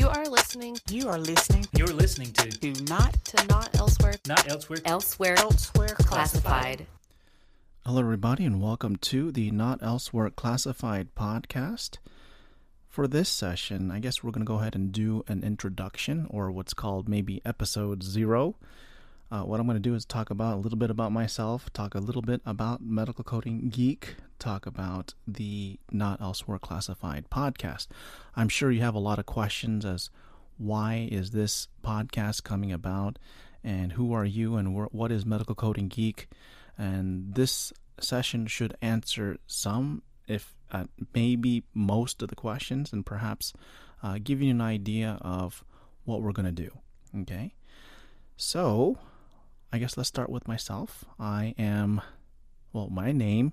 You are listening You are listening You're listening to Do Not to Not Elsewhere. Not Elsewhere. Elsewhere, Elsewhere classified. Hello, everybody, and welcome to the Not Elsewhere Classified podcast. For this session, I guess we're going to go ahead and do an introduction, or what's called maybe episode zero. Uh, what I'm going to do is talk about a little bit about myself, talk a little bit about Medical Coding Geek, talk about the Not Elsewhere Classified podcast. I'm sure you have a lot of questions as why is this podcast coming about, and who are you, and wh- what is Medical Coding Geek, and this session should answer some, if uh, maybe most of the questions, and perhaps uh, give you an idea of what we're going to do. Okay, so I guess let's start with myself. I am, well, my name,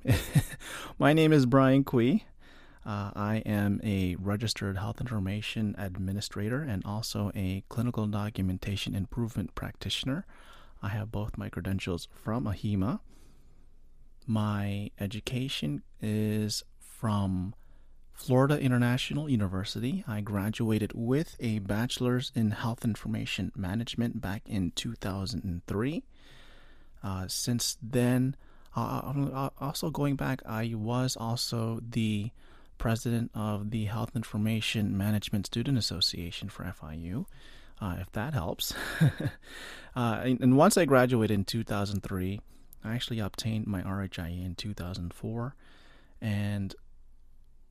my name is Brian Kui. Uh, I am a registered health information administrator and also a clinical documentation improvement practitioner. I have both my credentials from AHIMA. My education is from Florida International University. I graduated with a bachelor's in health information management back in 2003. Uh, since then, uh, uh, also going back, I was also the president of the Health Information Management Student Association for FIU, uh, if that helps. uh, and, and once I graduated in 2003, I actually obtained my RHIA in 2004. And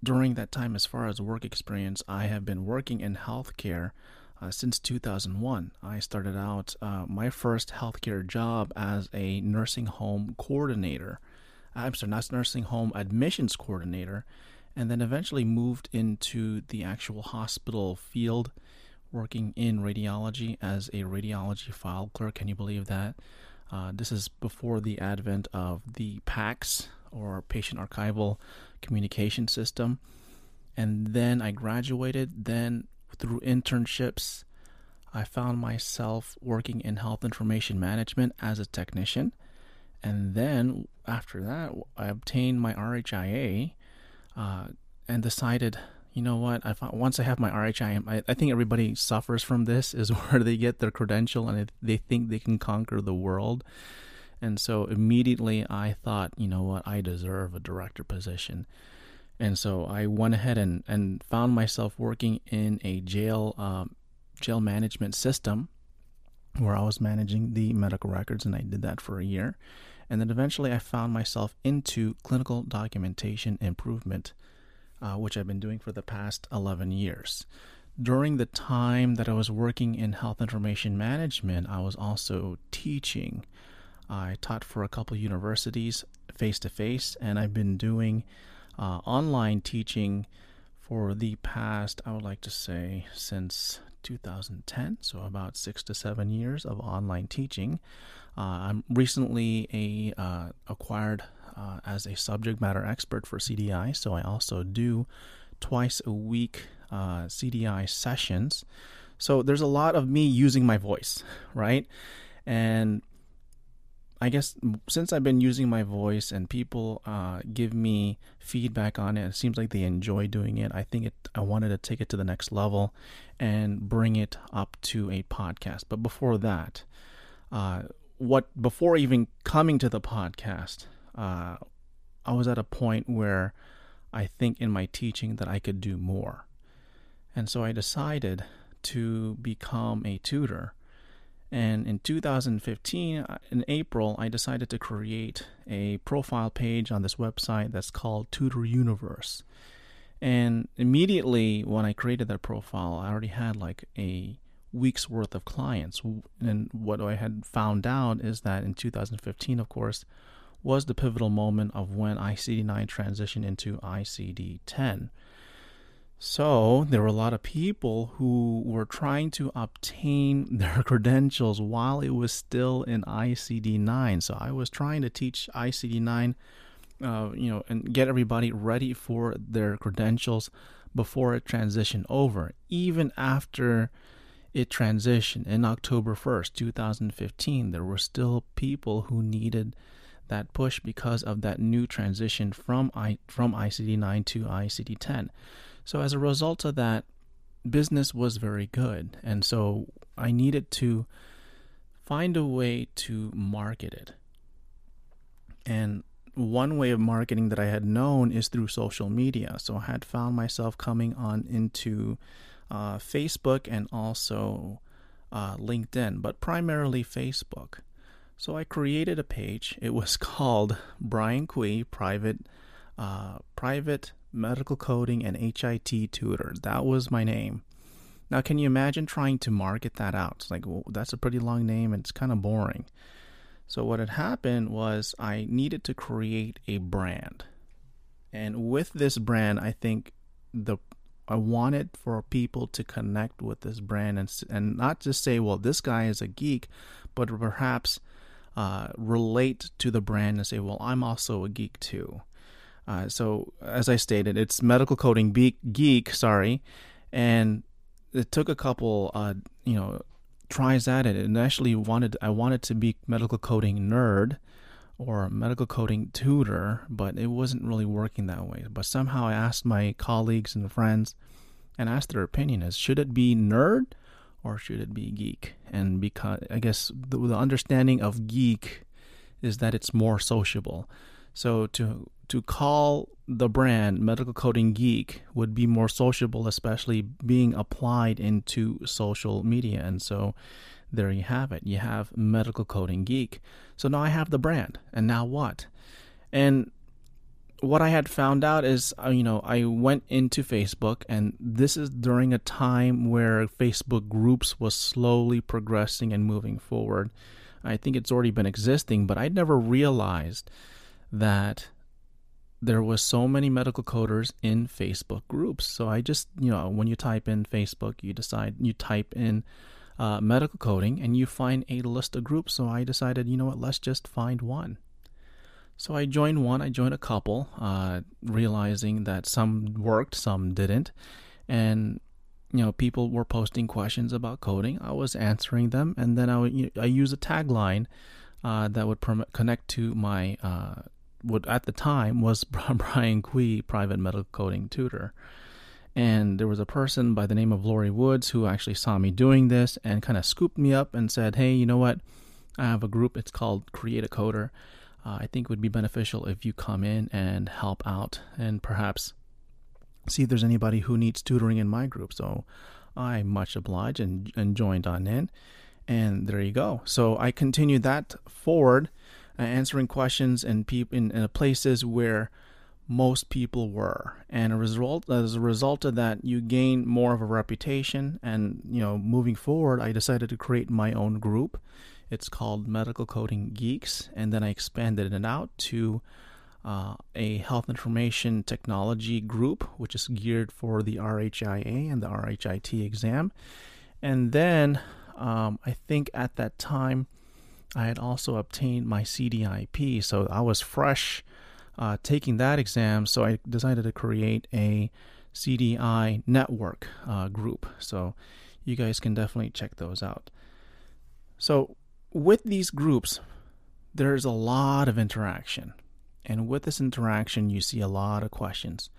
during that time, as far as work experience, I have been working in healthcare uh, since 2001. I started out uh, my first healthcare job as a nursing home coordinator. I'm sorry, not nursing home admissions coordinator, and then eventually moved into the actual hospital field, working in radiology as a radiology file clerk. Can you believe that? Uh, this is before the advent of the PACS or Patient Archival Communication System. And then I graduated. Then through internships, I found myself working in health information management as a technician. And then after that, I obtained my RHIA uh, and decided, you know what? I found, once I have my RHIA, I, I think everybody suffers from this is where they get their credential and they think they can conquer the world. And so immediately I thought, you know what? I deserve a director position. And so I went ahead and, and found myself working in a jail um, jail management system where I was managing the medical records, and I did that for a year. And then eventually I found myself into clinical documentation improvement, uh, which I've been doing for the past 11 years. During the time that I was working in health information management, I was also teaching. I taught for a couple universities face to face, and I've been doing uh, online teaching for the past, I would like to say, since 2010, so about six to seven years of online teaching. Uh, I'm recently a uh, acquired uh, as a subject matter expert for CDI, so I also do twice a week uh, CDI sessions. So there's a lot of me using my voice, right? And I guess since I've been using my voice and people uh, give me feedback on it, it seems like they enjoy doing it. I think it. I wanted to take it to the next level and bring it up to a podcast. But before that, uh, what before even coming to the podcast, uh, I was at a point where I think in my teaching that I could do more, and so I decided to become a tutor. And in 2015, uh, in April, I decided to create a profile page on this website that's called Tutor Universe. And immediately when I created that profile, I already had like a week's worth of clients. And what I had found out is that in 2015, of course, was the pivotal moment of when ICD 9 transitioned into ICD 10. So there were a lot of people who were trying to obtain their credentials while it was still in ICD 9. So I was trying to teach ICD 9, uh, you know, and get everybody ready for their credentials before it transitioned over. Even after it transitioned in October 1st, 2015, there were still people who needed that push because of that new transition from I, from ICD 9 to ICD 10. So as a result of that business was very good. And so I needed to find a way to market it. And one way of marketing that I had known is through social media. So I had found myself coming on into uh, Facebook and also uh, LinkedIn, but primarily Facebook. So I created a page. It was called Brian Kui Private uh, Private Medical Coding and HIT Tutor. That was my name. Now, can you imagine trying to market that out? It's like well, that's a pretty long name and it's kind of boring. So what had happened was I needed to create a brand. And with this brand, I think the I wanted for people to connect with this brand and and not just say, "Well, this guy is a geek," but perhaps uh, relate to the brand and say, "Well, I'm also a geek too." Uh, so, as I stated, it's medical coding geek. Sorry, and it took a couple, uh, you know, tries at it. And actually wanted I wanted to be medical coding nerd or medical coding tutor, but it wasn't really working that way. But somehow I asked my colleagues and friends and asked their opinion is should it be nerd or should it be geek? And because I guess the, the understanding of geek is that it's more sociable. So to to call the brand medical coding geek would be more sociable, especially being applied into social media. And so there you have it. You have medical coding geek. So now I have the brand. And now what? And what I had found out is, uh, you know, I went into Facebook, and this is during a time where Facebook groups was slowly progressing and moving forward. I think it's already been existing, but I'd never realized that there was so many medical coders in Facebook groups. So I just, you know, when you type in Facebook, you decide you type in uh, medical coding and you find a list of groups. So I decided, you know what, let's just find one. So I joined one, I joined a couple, uh, realizing that some worked, some didn't. And, you know, people were posting questions about coding. I was answering them. And then I, would, you know, I use a tagline uh, that would connect to my uh, what at the time was Brian Kui, private medical coding tutor. And there was a person by the name of Lori Woods who actually saw me doing this and kind of scooped me up and said, Hey, you know what? I have a group. It's called Create a Coder. Uh, I think it would be beneficial if you come in and help out and perhaps see if there's anybody who needs tutoring in my group. So I much obliged and, and joined on in. And there you go. So I continued that forward uh, answering questions in, peop- in, in places where most people were. And a result as a result of that you gain more of a reputation. And you know moving forward i decided to create my own group. It's called medical coding geeks. And then i expanded it out to uh, a health information technology group which is geared for the rhia and the rhit exam. And then um, i think at that time I had also obtained my CDIP, so I was fresh uh, taking that exam. So I decided to create a CDI network uh, group. So you guys can definitely check those out. So with these groups, there's a lot of interaction. And with this interaction, you see a lot of questions.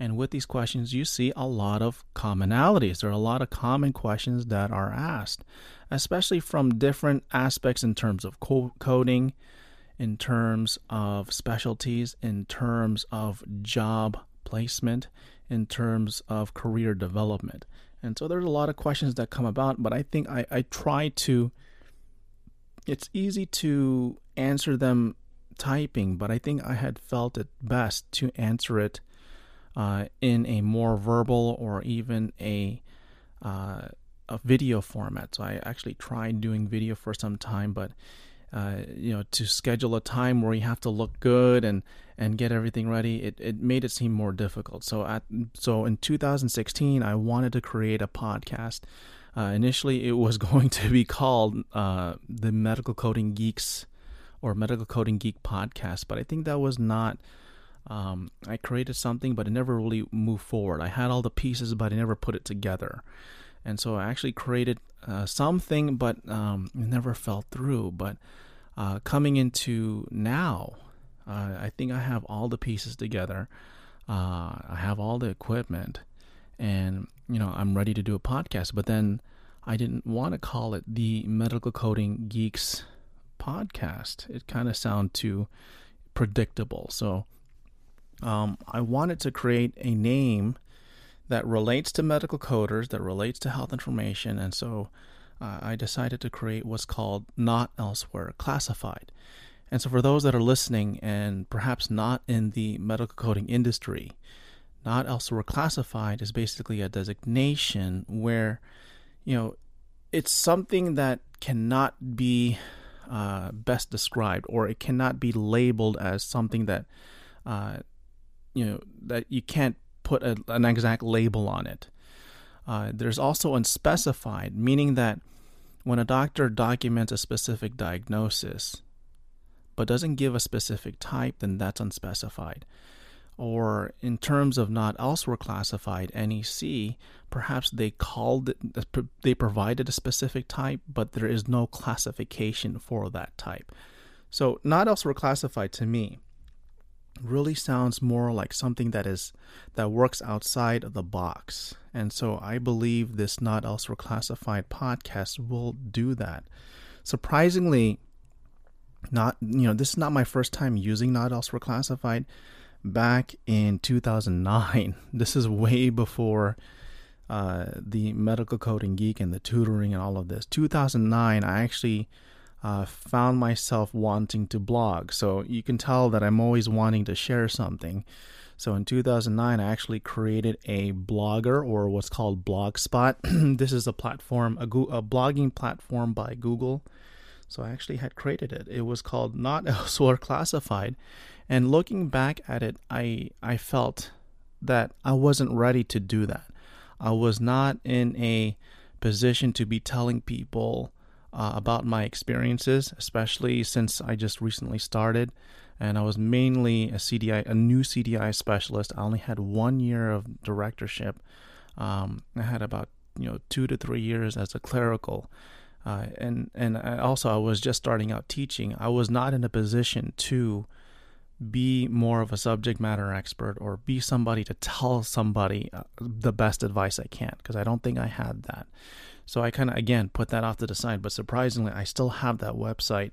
And with these questions, you see a lot of commonalities. There are a lot of common questions that are asked, especially from different aspects in terms of coding, in terms of specialties, in terms of job placement, in terms of career development. And so there's a lot of questions that come about, but I think I, I try to, it's easy to answer them typing, but I think I had felt it best to answer it uh, in a more verbal or even a uh, a video format. So I actually tried doing video for some time, but uh, you know, to schedule a time where you have to look good and and get everything ready, it, it made it seem more difficult. So at so in 2016, I wanted to create a podcast. Uh, initially, it was going to be called uh, the Medical Coding Geeks or Medical Coding Geek Podcast, but I think that was not um, I created something, but it never really moved forward. I had all the pieces, but I never put it together. And so I actually created uh, something, but um, it never fell through. But uh, coming into now, uh, I think I have all the pieces together. Uh, I have all the equipment. and you know I'm ready to do a podcast. But then I didn't want to call it the Medical Coding Geeks podcast. It kind of sounded too predictable. So um, I wanted to create a name that relates to medical coders, that relates to health information, and so uh, I decided to create what's called Not Elsewhere Classified. And so, for those that are listening and perhaps not in the medical coding industry, Not Elsewhere Classified is basically a designation where, you know, it's something that cannot be uh, best described or it cannot be labeled as something that, uh, you know, that you can't put a, an exact label on it. Uh, there's also unspecified, meaning that when a doctor documents a specific diagnosis but doesn't give a specific type, then that's unspecified. Or in terms of not elsewhere classified NEC, perhaps they called it, they provided a specific type, but there is no classification for that type. So not elsewhere classified to me really sounds more like something that is that works outside of the box. And so I believe this not elsewhere classified podcast will do that. Surprisingly, not you know, this is not my first time using not elsewhere classified. Back in 2009, this is way before uh, the medical coding geek and the tutoring and all of this. 2009, I actually uh, found myself wanting to blog. So you can tell that I'm always wanting to share something. So in 2009, I actually created a blogger or what's called Blogspot. this is a platform, a, go- a blogging platform by Google. So I actually had created it. It was called Not Elsewhere Classified. And looking back at it, I I felt that I wasn't ready to do that. I was not in a position to be telling people uh, about my experiences, especially since I just recently started and I was mainly a CDI, a new CDI specialist. I only had one year of directorship. Um, I had about you know two to three years as a clerical, uh, and and I also I was just starting out teaching. I was not in a position to be more of a subject matter expert or be somebody to tell somebody uh, the best advice I can because I don't think I had that. So I kind of again put that off to the side. But surprisingly, I still have that website,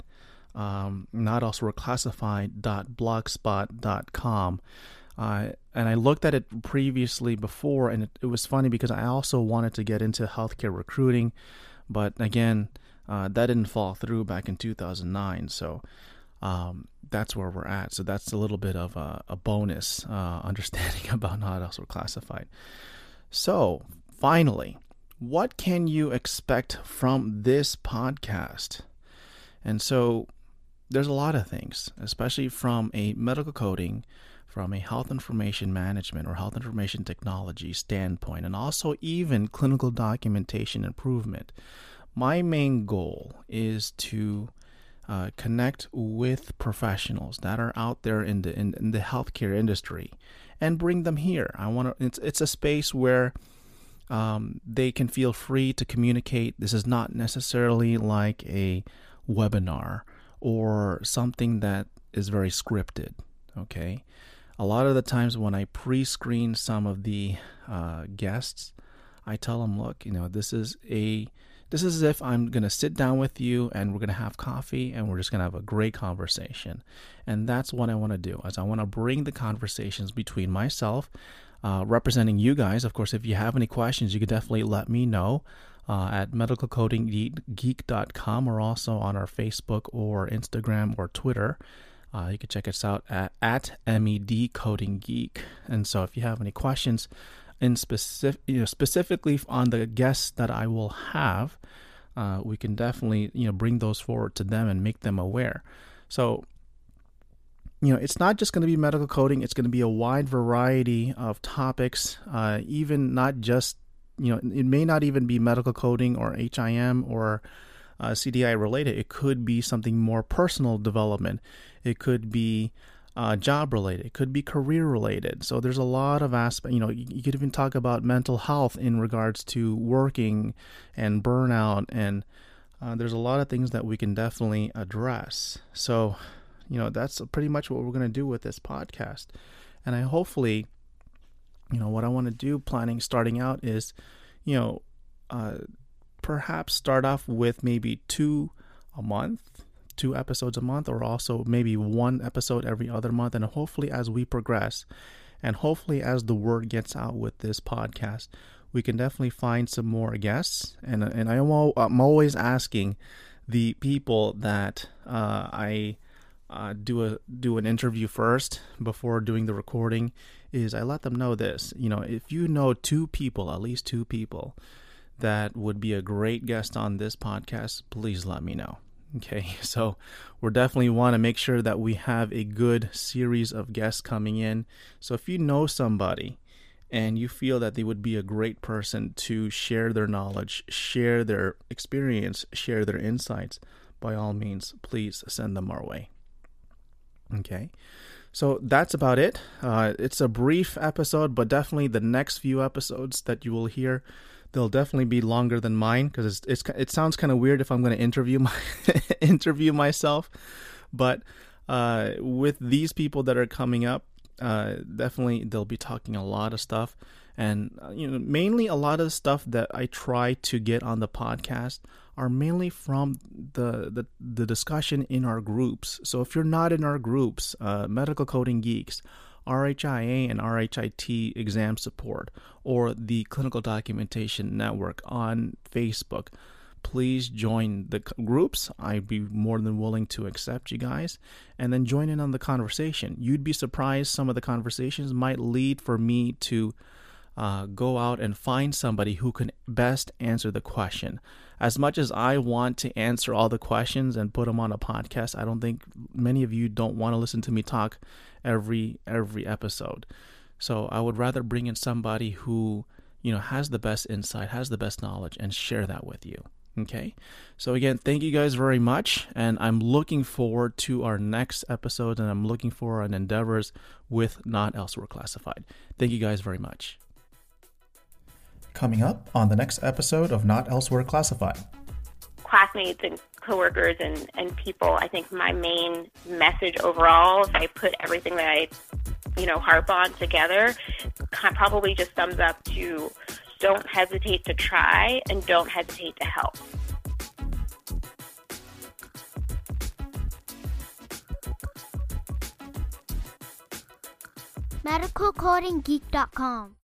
um, not elsewhere classified.blogspot.com. Uh, and I looked at it previously before, and it, it, was funny because I also wanted to get into healthcare recruiting, but again, uh, that didn't fall through back in 2009. So um, that's where we're at. So that's a little bit of a, a bonus uh, understanding about not elsewhere classified. So finally, what can you expect from this podcast? And so there's a lot of things, especially from a medical coding, from a health information management or health information technology standpoint, and also even clinical documentation improvement. My main goal is to uh, connect with professionals that are out there in the in, in the healthcare industry and bring them here. I want to. It's it's a space where um, they can feel free to communicate. This is not necessarily like a webinar or something that is very scripted. Okay. A lot of the times when I pre screen some of the uh, guests, I tell them, look, you know, this is a. This is if I'm going to sit down with you and we're going to have coffee and we're just going to have a great conversation. And that's what I want to do. Is I want to bring the conversations between myself uh, representing you guys. Of course, if you have any questions, you could definitely let me know uh, at medicalcodinggeek.com or also on our Facebook or Instagram or Twitter. Uh, you can check us out at, at. And so if you have any questions in specific, you know, specifically on the guests that I will have, uh, we can definitely you know bring those forward to them and make them aware. So you know, it's not just going to be medical coding. It's going to be a wide variety of topics, uh, even not just, you know, it may not even be medical coding or HIM or uh, CDI related. It could be something more personal development. It could be uh, job related. It could be career related. So there's a lot of aspect. You know, you, you could even talk about mental health in regards to working and burnout, and uh, there's a lot of things that we can definitely address. So you know, that's pretty much what we're going to do with this podcast. And I hopefully you know, what I want to do planning starting out is, you know, uh, perhaps start off with maybe two a month, two episodes a month, or also maybe one episode every other month. And hopefully, as we progress, and hopefully, as the word gets out with this podcast, we can definitely find some more guests. And and I am I'm always asking the people that uh, I uh, do a do an interview first before doing the recording is I let them know this. You know, if you know two people, at least two people, that would be a great guest on this podcast, please let me know. Okay, so we're definitely want to make sure that we have a good series of guests coming in. So if you know somebody and you feel that they would be a great person to share their knowledge, share their experience, share their insights, by all means, please send them our way. Okay. So that's about it. Uh, it's a brief episode, but definitely the next few episodes that you will hear, they'll definitely be longer than mine because it's, it's, it sounds kind of weird if I'm going to interview my interview myself. But uh, with these people that are coming up, uh, definitely they'll be talking a lot of stuff, and uh, you know mainly a lot of stuff that I try to get on the podcast are mainly from the, the, the discussion in our groups. So if you're not in our groups, uh, Medical Coding Geeks, RHIA and RHIT exam support, or the Clinical Documentation Network on Facebook, please join the groups. I'd be more than willing to accept you guys and then join in on the conversation. You'd be surprised some of the conversations might lead for me to uh, go out and find somebody who can best answer the question. As much as I want to answer all the questions and put them on a podcast, I don't think many of you don't want to listen to me talk every every episode. So I would rather bring in somebody who you know has the best insight, has the best knowledge, and share that with you. Okay. So, again, thank you guys very much. And I'm looking forward to our next episode and I'm looking for an endeavors with Not Elsewhere Classified. Thank you guys very much. Coming up on the next episode of Not Elsewhere Classified. Classmates and coworkers and, and people, I think my main message overall, if I put everything that I, you know, harp on together, probably just sums up to don't hesitate to try and don't hesitate to help. medicalcodinggeek.com